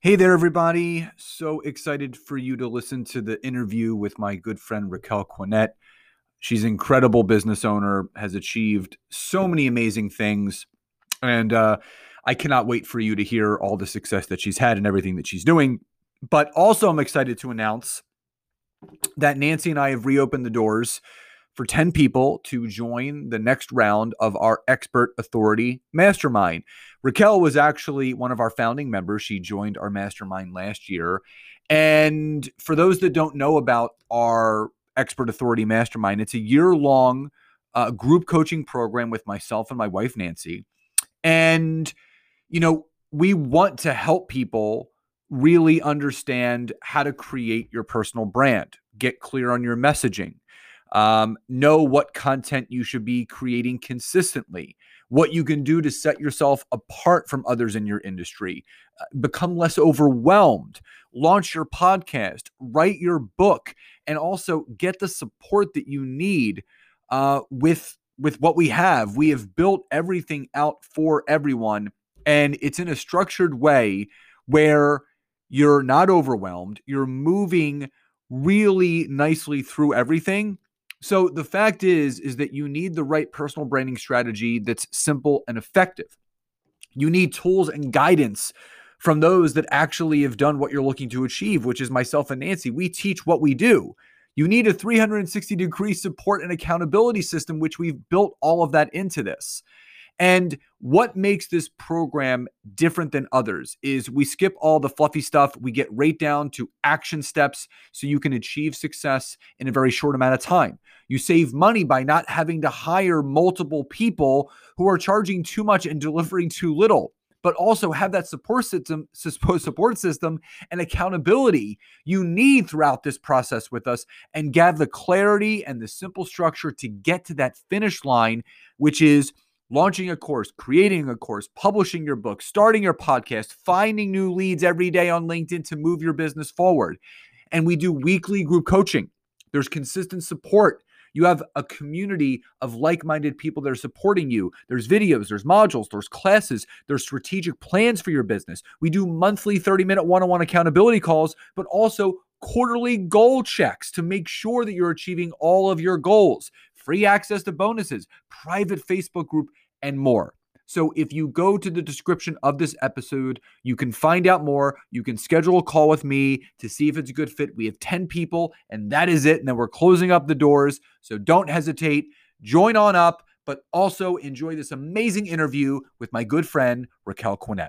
Hey there, everybody. So excited for you to listen to the interview with my good friend Raquel Quinet. She's an incredible business owner, has achieved so many amazing things. And uh, I cannot wait for you to hear all the success that she's had and everything that she's doing. But also, I'm excited to announce that Nancy and I have reopened the doors for 10 people to join the next round of our Expert Authority Mastermind. Raquel was actually one of our founding members. She joined our mastermind last year. And for those that don't know about our Expert Authority Mastermind, it's a year long uh, group coaching program with myself and my wife, Nancy. And, you know, we want to help people really understand how to create your personal brand, get clear on your messaging um, know what content you should be creating consistently, what you can do to set yourself apart from others in your industry, uh, become less overwhelmed, launch your podcast, write your book, and also get the support that you need uh, with with what we have. We have built everything out for everyone, and it's in a structured way where you're not overwhelmed. You're moving really nicely through everything so the fact is is that you need the right personal branding strategy that's simple and effective. You need tools and guidance from those that actually have done what you're looking to achieve, which is myself and Nancy. We teach what we do. You need a 360 degree support and accountability system, which we've built all of that into this. And what makes this program different than others is we skip all the fluffy stuff. We get right down to action steps so you can achieve success in a very short amount of time. You save money by not having to hire multiple people who are charging too much and delivering too little but also have that support system support system and accountability you need throughout this process with us and have the clarity and the simple structure to get to that finish line which is launching a course, creating a course, publishing your book, starting your podcast, finding new leads every day on LinkedIn to move your business forward. And we do weekly group coaching. There's consistent support. You have a community of like minded people that are supporting you. There's videos, there's modules, there's classes, there's strategic plans for your business. We do monthly 30 minute one on one accountability calls, but also quarterly goal checks to make sure that you're achieving all of your goals free access to bonuses, private Facebook group, and more. So if you go to the description of this episode, you can find out more. You can schedule a call with me to see if it's a good fit. We have 10 people, and that is it. And then we're closing up the doors. So don't hesitate. Join on up, but also enjoy this amazing interview with my good friend, Raquel Quinet.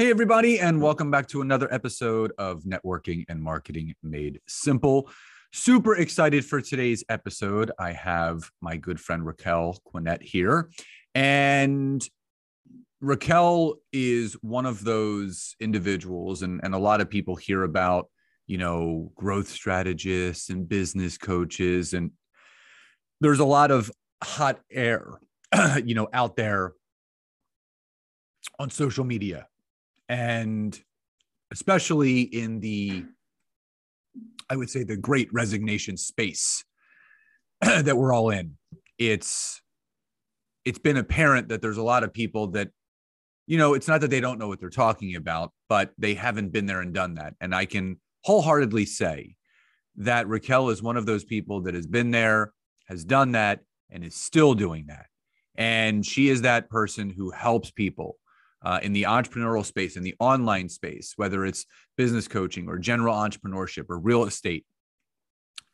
Hey, everybody, and welcome back to another episode of Networking and Marketing Made Simple. Super excited for today's episode. I have my good friend Raquel Quinet here. And Raquel is one of those individuals, and, and a lot of people hear about, you know, growth strategists and business coaches. And there's a lot of hot air, you know, out there on social media and especially in the i would say the great resignation space that we're all in. It's it's been apparent that there's a lot of people that you know it's not that they don't know what they're talking about but they haven't been there and done that. And i can wholeheartedly say that raquel is one of those people that has been there has done that and is still doing that. And she is that person who helps people uh, in the entrepreneurial space, in the online space, whether it's business coaching or general entrepreneurship or real estate,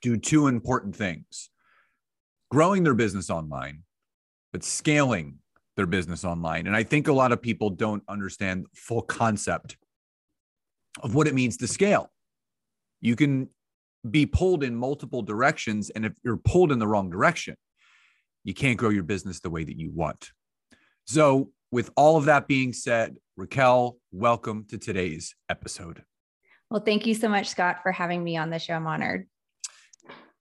do two important things growing their business online, but scaling their business online. And I think a lot of people don't understand full concept of what it means to scale. You can be pulled in multiple directions. And if you're pulled in the wrong direction, you can't grow your business the way that you want. So, with all of that being said, Raquel, welcome to today's episode. Well, thank you so much, Scott, for having me on the show. I'm honored.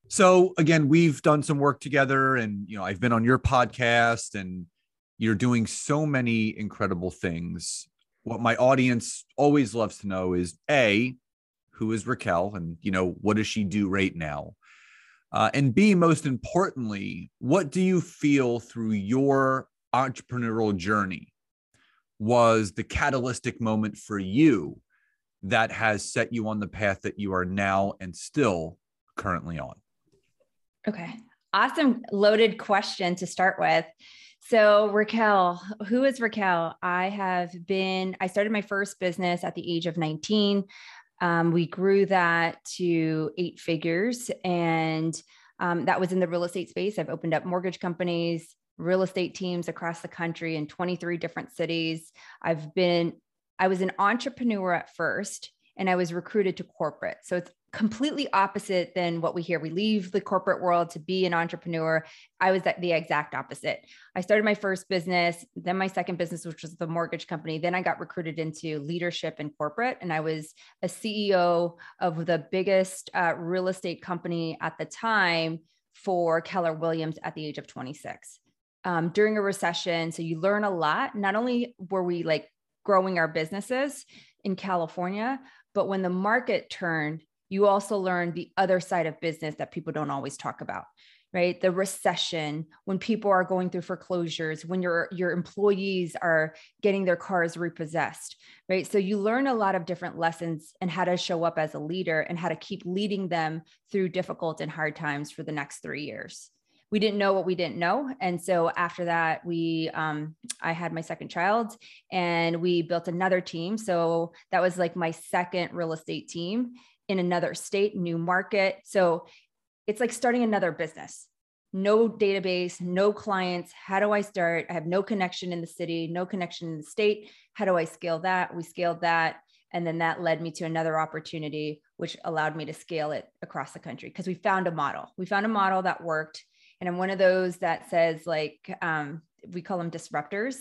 So, again, we've done some work together, and you know, I've been on your podcast, and you're doing so many incredible things. What my audience always loves to know is A, who is Raquel, and you know, what does she do right now? Uh, and B, most importantly, what do you feel through your entrepreneurial journey was the catalytic moment for you that has set you on the path that you are now and still currently on? Okay. Awesome loaded question to start with. So, Raquel, who is Raquel? I have been, I started my first business at the age of 19. Um, we grew that to eight figures, and um, that was in the real estate space. I've opened up mortgage companies, real estate teams across the country in 23 different cities. I've been, I was an entrepreneur at first and I was recruited to corporate. So it's completely opposite than what we hear. We leave the corporate world to be an entrepreneur. I was the exact opposite. I started my first business, then my second business, which was the mortgage company. Then I got recruited into leadership in corporate, and I was a CEO of the biggest uh, real estate company at the time for Keller Williams at the age of 26. Um, during a recession, so you learn a lot. Not only were we like growing our businesses in California, but when the market turned, you also learn the other side of business that people don't always talk about right? The recession when people are going through foreclosures when your your employees are getting their cars repossessed right? So you learn a lot of different lessons and how to show up as a leader and how to keep leading them through difficult and hard times for the next 3 years we didn't know what we didn't know. And so after that we um, i had my second child and we built another team. So that was like my second real estate team in another state new market. So it's like starting another business. No database no clients. How do i start? I have no connection in the city no connection in the state. How do i scale that? We scaled that. And then that led me to another opportunity which allowed me to scale it across the country because we found a model. We found a model that worked and i'm one of those that says like um, we call them disruptors.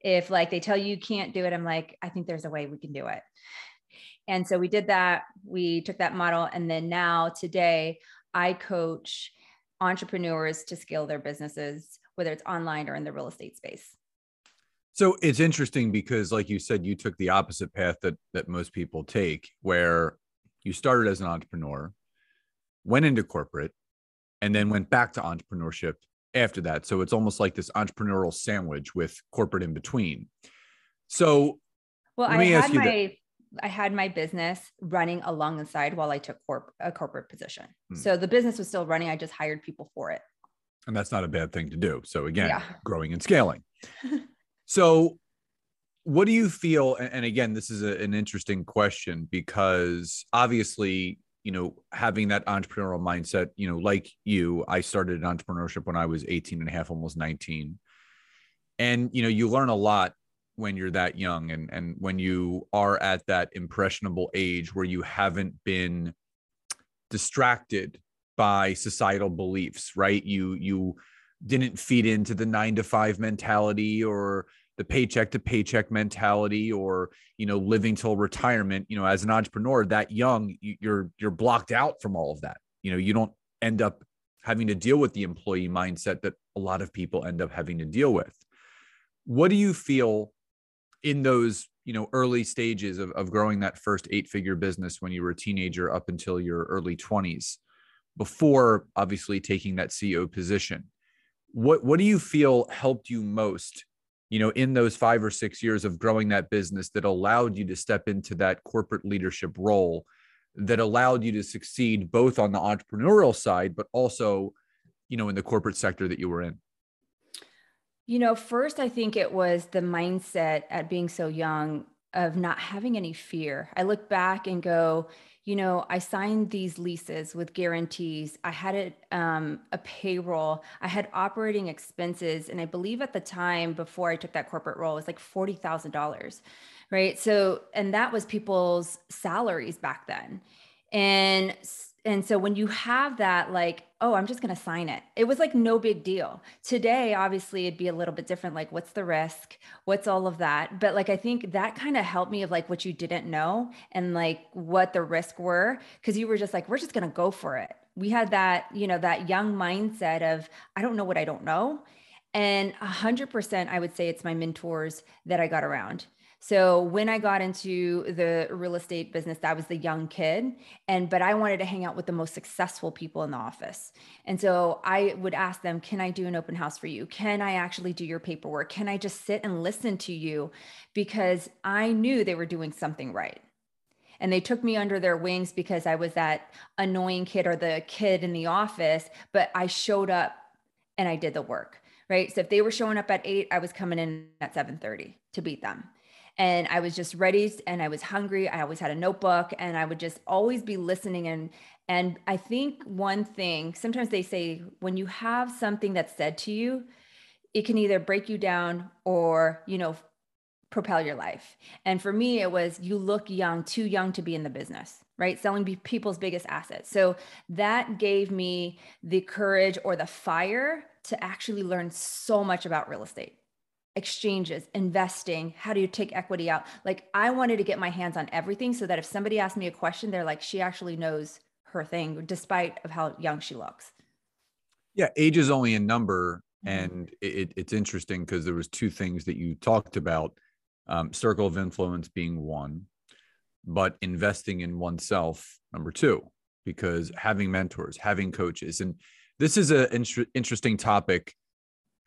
If like they tell you you can't do it i'm like i think there's a way we can do it. And so we did that. We took that model. And then now today i coach entrepreneurs to scale their businesses whether it's online or in the real estate space. So it's interesting because like you said you took the opposite path that that most people take where you started as an entrepreneur went into corporate and then went back to entrepreneurship after that. So it's almost like this entrepreneurial sandwich with corporate in between. So, well, I had my I had my business running along the side while I took corp- a corporate position. Hmm. So the business was still running. I just hired people for it. And that's not a bad thing to do. So again, yeah. growing and scaling. so what do you feel and again this is a, an interesting question because obviously you know having that entrepreneurial mindset you know like you i started entrepreneurship when i was 18 and a half almost 19 and you know you learn a lot when you're that young and and when you are at that impressionable age where you haven't been distracted by societal beliefs right? You you didn't feed into the 9 to 5 mentality or the paycheck to paycheck mentality or you know living till retirement you know as an entrepreneur that young you're you're blocked out from all of that. You know you don't end up having to deal with the employee mindset that a lot of people end up having to deal with. What do you feel in those you know early stages of, of growing that first eight figure business when you were a teenager up until your early 20s before obviously taking that ceo position? What what do you feel helped you most you know, in those five or six years of growing that business that allowed you to step into that corporate leadership role that allowed you to succeed both on the entrepreneurial side, but also, you know, in the corporate sector that you were in? You know, first, I think it was the mindset at being so young of not having any fear. I look back and go, you know, I signed these leases with guarantees. I had um, a payroll. I had operating expenses, and I believe at the time before I took that corporate role, it was like forty thousand dollars, right? So, and that was people's salaries back then. And and so when you have that like oh i'm just going to sign it it was like no big deal. Today obviously it'd be a little bit different like what's the risk? What's all of that? But like i think that kind of helped me of like what you didn't know and like what the risk were because you were just like we're just going to go for it. We had that you know that young mindset of i don't know what i don't know. And 100% i would say it's my mentors that i got around so when I got into the real estate business, that was the young kid. And but I wanted to hang out with the most successful people in the office. And so I would ask them, can I do an open house for you? Can I actually do your paperwork? Can I just sit and listen to you? Because I knew they were doing something right. And they took me under their wings because I was that annoying kid or the kid in the office, but I showed up and I did the work. Right. So if they were showing up at eight, I was coming in at 7:30 to beat them and I was just ready and I was hungry. I always had a notebook and I would just always be listening and and I think one thing, sometimes they say when you have something that's said to you, it can either break you down or, you know, propel your life. And for me, it was you look young, too young to be in the business, right? Selling people's biggest assets. So that gave me the courage or the fire to actually learn so much about real estate exchanges, investing, how do you take equity out? Like I wanted to get my hands on everything so that if somebody asked me a question, they're like, she actually knows her thing, despite of how young she looks. Yeah, age is only a number. Mm-hmm. And it, it's interesting because there was two things that you talked about, um, circle of influence being one, but investing in oneself, number two, because having mentors, having coaches, and this is an inter- interesting topic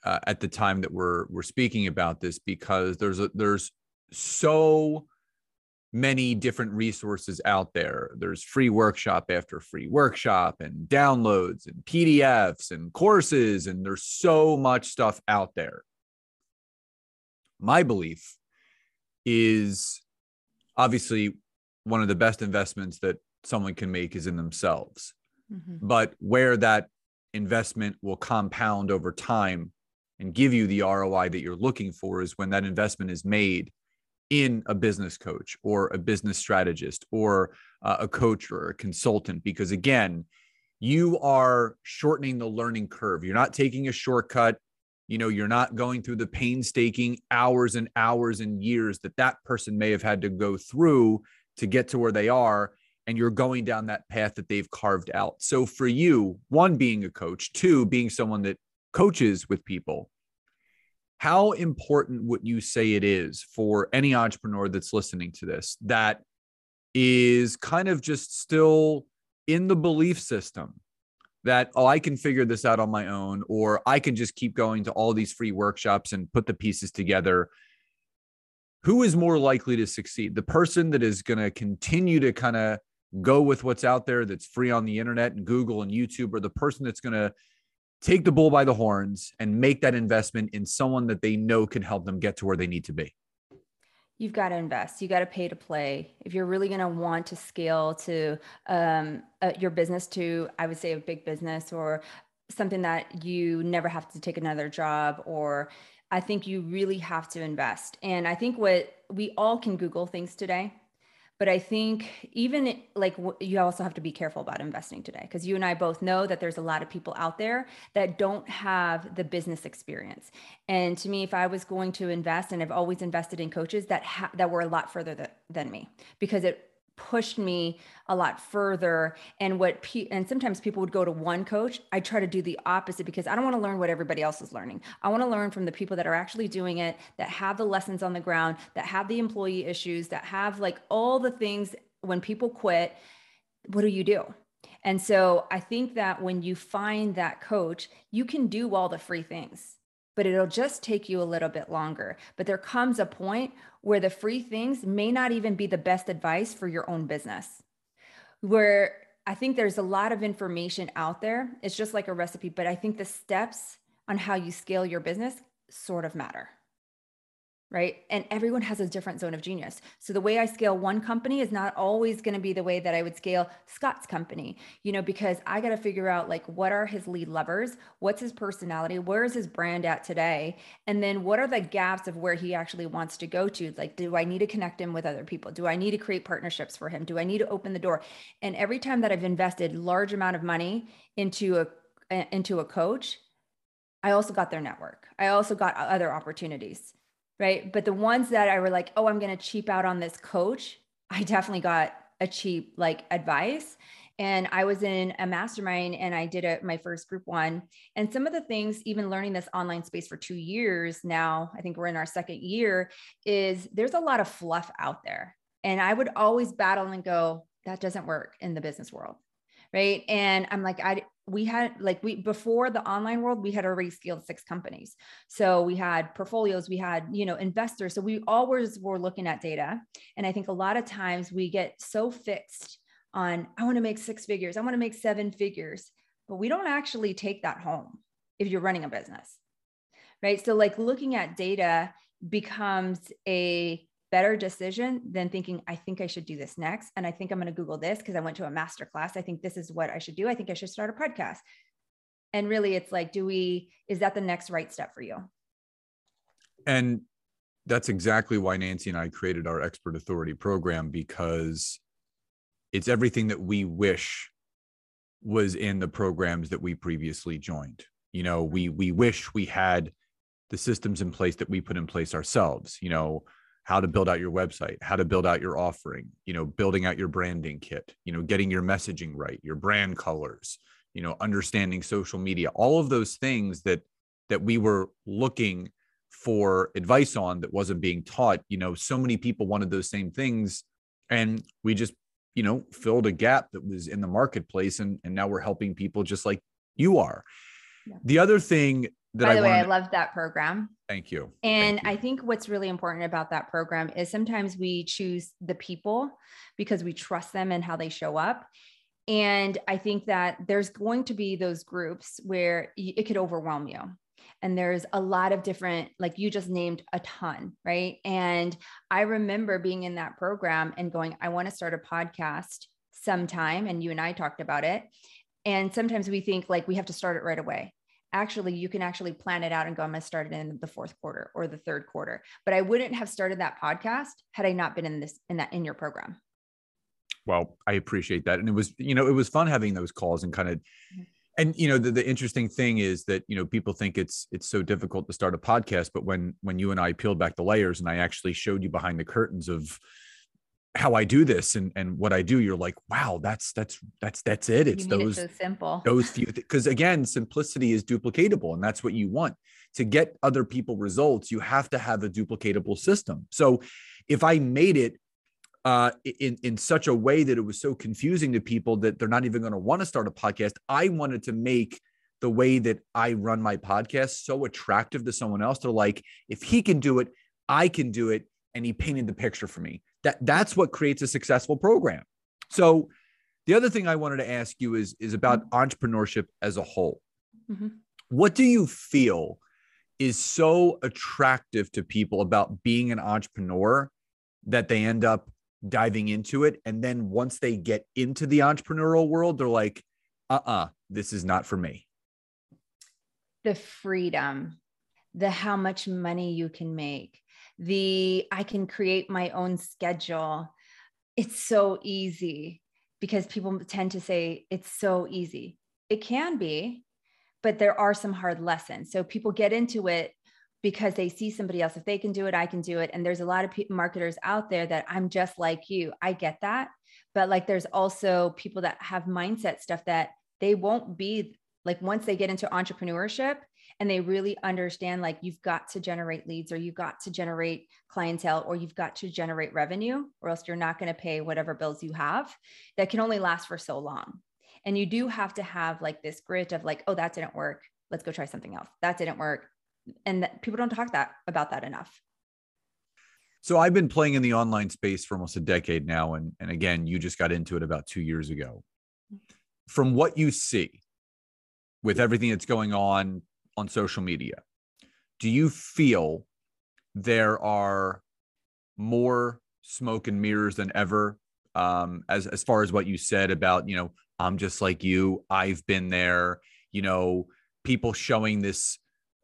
uh, at the time that we're we're speaking about this because there's a there's so many different resources out there. There's free workshop after free workshop and downloads and PDFs and courses and there's so much stuff out there. My belief is obviously one of the best investments that someone can make is in themselves. Mm-hmm. But where that investment will compound over time and give you the ROI that you're looking for is when that investment is made in a business coach or a business strategist or uh, a coach or a consultant. Because again, you are shortening the learning curve. You're not taking a shortcut. You know, you're not going through the painstaking hours and hours and years that that person may have had to go through to get to where they are. And you're going down that path that they've carved out. So for you, one, being a coach, two, being someone that coaches with people. How important would you say it is for any entrepreneur that's listening to this that is kind of just still in the belief system that, oh, I can figure this out on my own, or I can just keep going to all these free workshops and put the pieces together? Who is more likely to succeed? The person that is going to continue to kind of go with what's out there that's free on the internet and Google and YouTube, or the person that's going to take the bull by the horns and make that investment in someone that they know can help them get to where they need to be? You've got to invest. You got to pay to play. If you're really going to want to scale to um, uh, your business to, I would say, a big business or something that you never have to take another job or I think you really have to invest. And I think what we all can Google things today but i think even like you also have to be careful about investing today because you and i both know that there's a lot of people out there that don't have the business experience. And to me if i was going to invest and i've always invested in coaches that ha- that were a lot further th- than me because it pushed me a lot further. And what pe- and sometimes people would go to one coach i try to do the opposite because i don't want to learn what everybody else is learning. I want to learn from the people that are actually doing it that have the lessons on the ground that have the employee issues that have like all the things. When people quit what do you do? And so i think that when you find that coach you can do all the free things but it'll just take you a little bit longer. But there comes a point where the free things may not even be the best advice for your own business. Where I think there's a lot of information out there. It's just like a recipe, but I think the steps on how you scale your business sort of matter. Right? And everyone has a different zone of genius. So the way I scale one company is not always going to be the way that I would scale Scott's company, you know, because I got to figure out like what are his lead levers, what's his personality, where is his brand at today, and then what are the gaps of where he actually wants to go to? Like, do I need to connect him with other people? Do I need to create partnerships for him? Do I need to open the door? And every time that I've invested large amount of money into a into a coach, I also got their network. I also got other opportunities right? But the ones that I were like, oh, I'm going to cheap out on this coach, I definitely got a cheap like advice. And I was in a mastermind and I did a, my first group one. And some of the things, even learning this online space for two years now, I think we're in our second year, is there's a lot of fluff out there. And I would always battle and go, that doesn't work in the business world right and i'm like i we had like we before the online world we had already scaled six companies. So we had portfolios we had you know investors. So we always were looking at data. And i think a lot of times we get so fixed on i want to make six figures i want to make seven figures but we don't actually take that home if you're running a business right? So like looking at data becomes a better decision than thinking, I think I should do this next. And I think I'm going to Google this because I went to a master class. I think this is what I should do. I think I should start a podcast. And really, it's like, do we, is that the next right step for you? And that's exactly why Nancy and I created our expert authority program because it's everything that we wish was in the programs that we previously joined. You know, we we wish we had the systems in place that we put in place ourselves. You know, how to build out your website, how to build out your offering, you know, building out your branding kit, you know, getting your messaging right, your brand colors, you know, understanding social media, all of those things that that we were looking for advice on that wasn't being taught, you know, so many people wanted those same things and we just, you know, filled a gap that was in the marketplace and and now we're helping people just like you are. Yeah. The other thing that By the I way, I love that program. Thank you. And Thank you. I think what's really important about that program is sometimes we choose the people because we trust them and how they show up. And I think that there's going to be those groups where it could overwhelm you. And there's a lot of different, like you just named a ton, right? And I remember being in that program and going, I want to start a podcast sometime. And you and I talked about it. And sometimes we think like we have to start it right away actually you can actually plan it out and go i'm going to start it in the fourth quarter or the third quarter. But i wouldn't have started that podcast had i not been in this in that in your program. Well i appreciate that. And it was you know it was fun having those calls and kind of mm-hmm. and you know the, the interesting thing is that you know people think it's it's so difficult to start a podcast but when when you and i peeled back the layers and i actually showed you behind the curtains of how I do this and and what I do, you're like, wow, that's that's that's that's it. It's those it so simple. Those few because again, simplicity is duplicatable, and that's what you want. To get other people results, you have to have a duplicatable system. So if I made it uh, in in such a way that it was so confusing to people that they're not even going to want to start a podcast, I wanted to make the way that I run my podcast so attractive to someone else. They're like, if he can do it, I can do it. And he painted the picture for me. That that's what creates a successful program. So the other thing I wanted to ask you is is about mm-hmm. entrepreneurship as a whole. Mm-hmm. What do you feel is so attractive to people about being an entrepreneur that they end up diving into it and then once they get into the entrepreneurial world they're like uh-uh this is not for me the freedom the how much money you can make the I can create my own schedule. It's so easy because people tend to say it's so easy. It can be, but there are some hard lessons. So people get into it because they see somebody else. If they can do it, I can do it. And there's a lot of marketers out there that I'm just like you. I get that. But like there's also people that have mindset stuff that they won't be like once they get into entrepreneurship, and they really understand like you've got to generate leads or you've got to generate clientele or you've got to generate revenue or else you're not going to pay whatever bills you have that can only last for so long. And you do have to have like this grit of like oh that didn't work. Let's go try something else. That didn't work. And that, people don't talk that about that enough. So I've been playing in the online space for almost a decade now. And, and again, you just got into it about two years ago. Mm-hmm. From what you see with everything that's going on on social media. Do you feel there are more smoke and mirrors than ever. Um, as as far as what you said about, you know, I'm just like you. I've been there. You know, people showing this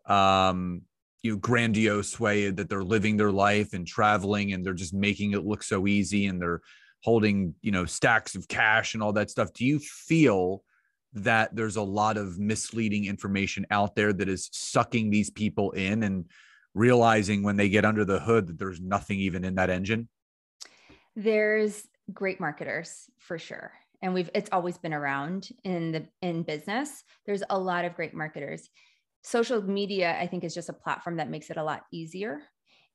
um you know grandiose way that they're living their life and traveling and they're just making it look so easy and they're holding you know stacks of cash and all that stuff do you feel that there's a lot of misleading information out there that is sucking these people in and realizing when they get under the hood that there's nothing even in that engine? There's great marketers for sure. And we've it's always been around in the in business. There's a lot of great marketers. Social media i think is just a platform that makes it a lot easier.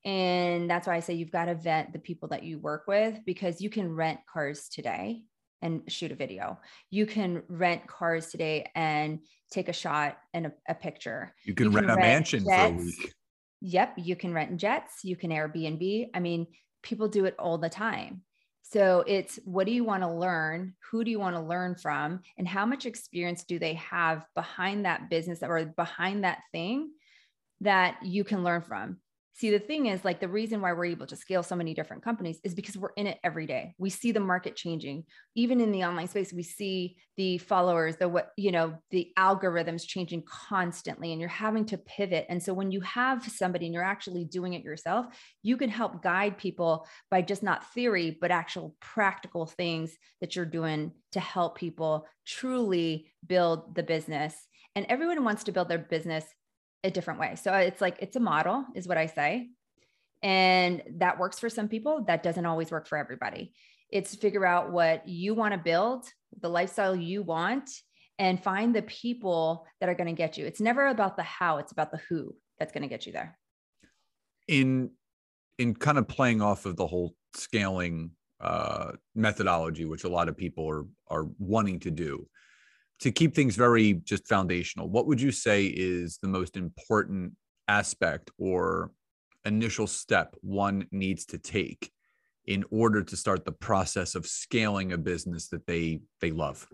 And that's why i say you've got to vet the people that you work with because you can rent cars today and shoot a video you can rent cars today and take a shot and a, a picture you can, you can rent, rent a mansion jets. for a week yep you can rent jets you can airbnb i mean people do it all the time so it's what do you want to learn? Who do you want to learn from? And how much experience do they have behind that business or behind that thing that you can learn from? See, the thing is, like, the reason why we're able to scale so many different companies is because we're in it every day. We see the market changing. Even in the online space, we see the followers, the what, you know, the algorithms changing constantly, and you're having to pivot. And so, when you have somebody and you're actually doing it yourself, you can help guide people by just not theory, but actual practical things that you're doing to help people truly build the business. And everyone wants to build their business a different way. So it's like it's a model, is what I say. And that works for some people. That doesn't always work for everybody. It's figure out what you want to build, the lifestyle you want, and find the people that are going to get you. It's never about the how, it's about the who that's going to get you there. In in kind of playing off of the whole scaling uh, methodology, which a lot of people are are wanting to do to keep things very just foundational, what would you say is the most important aspect or initial step one needs to take in order to start the process of scaling a business that they they love?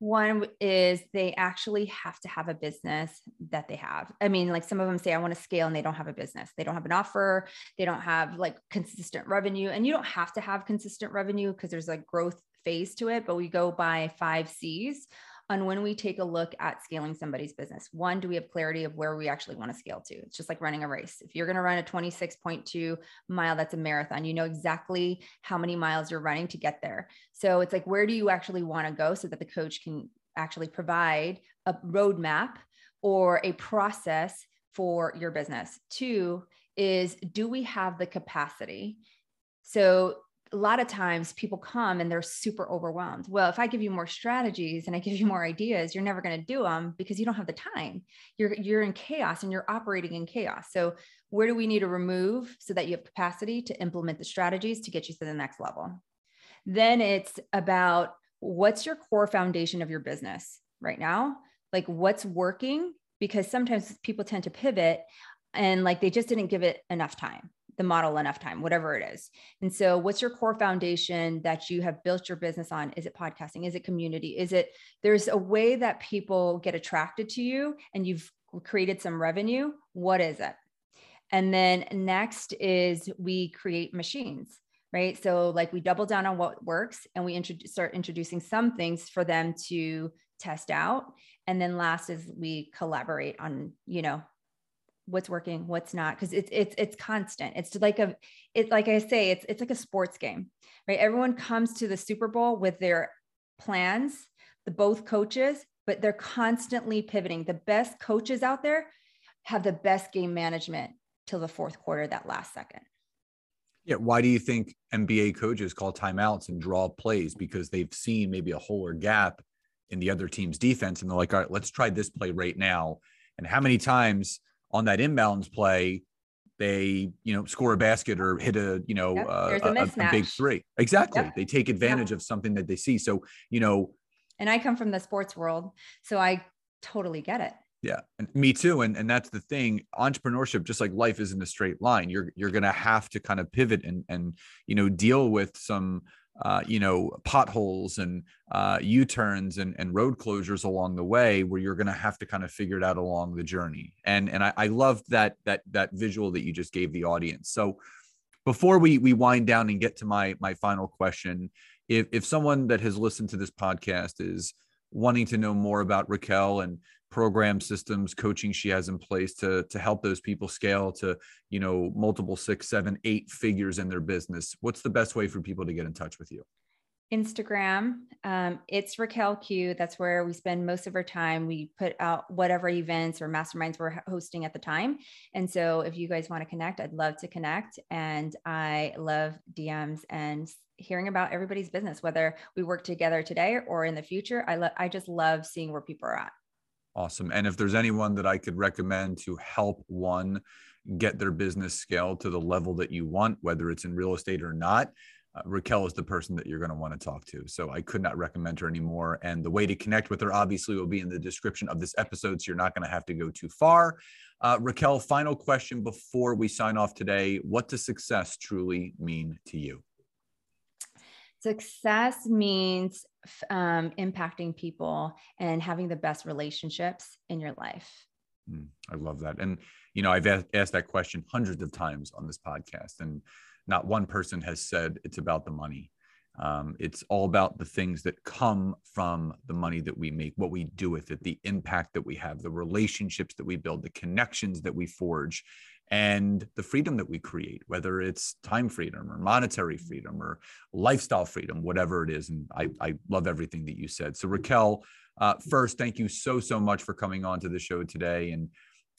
One is they actually have to have a business that they have. I mean, like some of them say, I want to scale and they don't have a business. They don't have an offer. They don't have like consistent revenue. And you don't have to have consistent revenue because there's like growth phase to it, but we go by five C's on when we take a look at scaling somebody's business. One, do we have clarity of where we actually want to scale to? It's just like running a race. If you're going to run a 26.2 mile, that's a marathon. You know exactly how many miles you're running to get there. So it's like, where do you actually want to go so that the coach can actually provide a roadmap or a process for your business? Two is, do we have the capacity? So a lot of times people come and they're super overwhelmed. Well, if I give you more strategies and I give you more ideas, you're never going to do them because you don't have the time. You're you're in chaos and you're operating in chaos. So, where do we need to remove so that you have capacity to implement the strategies to get you to the next level? Then it's about what's your core foundation of your business right now? Like what's working because sometimes people tend to pivot and like they just didn't give it enough time the model enough time, whatever it is. And so, what's your core foundation that you have built your business on? Is it podcasting? Is it community? Is it there's a way that people get attracted to you and you've created some revenue? What is it? And then next is we create machines, right? So, like we double down on what works and we start introducing some things for them to test out. And then last is we collaborate on, you know, what's working what's not because it's it's it's constant. It's like a it's like i say it's it's like a sports game right? Everyone comes to the super bowl with their plans the both coaches but they're constantly pivoting. The best coaches out there have the best game management till the fourth quarter that last second. Yeah why do you think nba coaches call timeouts and draw plays? Because they've seen maybe a hole or gap in the other team's defense and they're like all right let's try this play right now. And how many times on that inbounds play, they you know score a basket or hit a you know yep, uh, a, a, a, big three. Exactly, yep. they take advantage yep. of something that they see. So you know, and I come from the sports world, so I totally get it. Yeah, and me too. And and that's the thing. Entrepreneurship, just like life, isn't a straight line. You're you're gonna have to kind of pivot and and you know deal with some uh, you know, potholes and uh, U-turns and, and road closures along the way, where you're going to have to kind of figure it out along the journey. And and I, I loved that that that visual that you just gave the audience. So before we we wind down and get to my my final question, if if someone that has listened to this podcast is wanting to know more about Raquel and program systems coaching she has in place to to help those people scale to you know multiple six seven eight figures in their business. What's the best way for people to get in touch with you? Instagram um, it's raquel q. That's where we spend most of our time. We put out whatever events or masterminds we're hosting at the time. And so if you guys want to connect i'd love to connect. And i love dms and hearing about everybody's business whether we work together today or in the future. I love i just love seeing where people are at Awesome. And if there's anyone that I could recommend to help one get their business scaled to the level that you want, whether it's in real estate or not, uh, Raquel is the person that you're going to want to talk to. So I could not recommend her anymore. And the way to connect with her obviously will be in the description of this episode. So you're not going to have to go too far. Uh, Raquel, final question before we sign off today. What does success truly mean to you? Success means um, impacting people and having the best relationships in your life. Mm, I love that. And, you know, I've asked that question hundreds of times on this podcast, and not one person has said it's about the money. Um, it's all about the things that come from the money that we make, what we do with it, the impact that we have, the relationships that we build, the connections that we forge and the freedom that we create, whether it's time freedom or monetary freedom or lifestyle freedom, whatever it is. And I, I love everything that you said. So, Raquel, uh, first, thank you so, so much for coming on to the show today and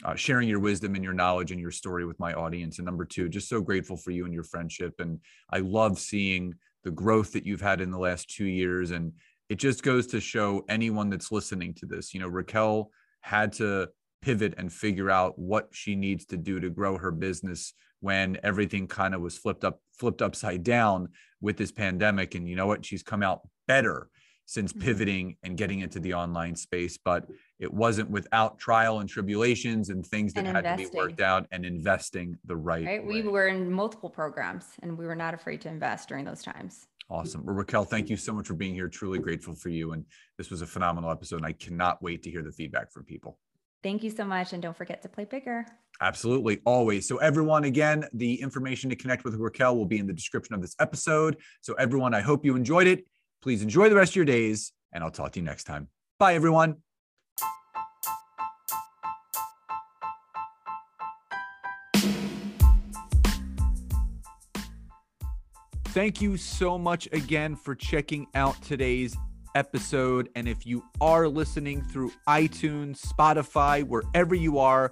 uh, sharing your wisdom and your knowledge and your story with my audience. And number two, just so grateful for you and your friendship. And I love seeing the growth that you've had in the last two years. And it just goes to show anyone that's listening to this, you know, Raquel had to pivot and figure out what she needs to do to grow her business when everything kind of was flipped up flipped upside down with this pandemic and you know what she's come out better since mm-hmm. pivoting and getting into the online space but it wasn't without trial and tribulations and things that and had investing. to be worked out and investing the right, right? we were in multiple programs and we were not afraid to invest during those times Awesome. Well, Raquel, thank you so much for being here. Truly grateful for you. And this was a phenomenal episode. And I cannot wait to hear the feedback from people. Thank you so much. And don't forget to play bigger. Absolutely. Always. So, everyone, again, the information to connect with Raquel will be in the description of this episode. So, everyone, I hope you enjoyed it. Please enjoy the rest of your days, and I'll talk to you next time. Bye, everyone. Thank you so much again for checking out today's episode. And if you are listening through iTunes, Spotify, wherever you are,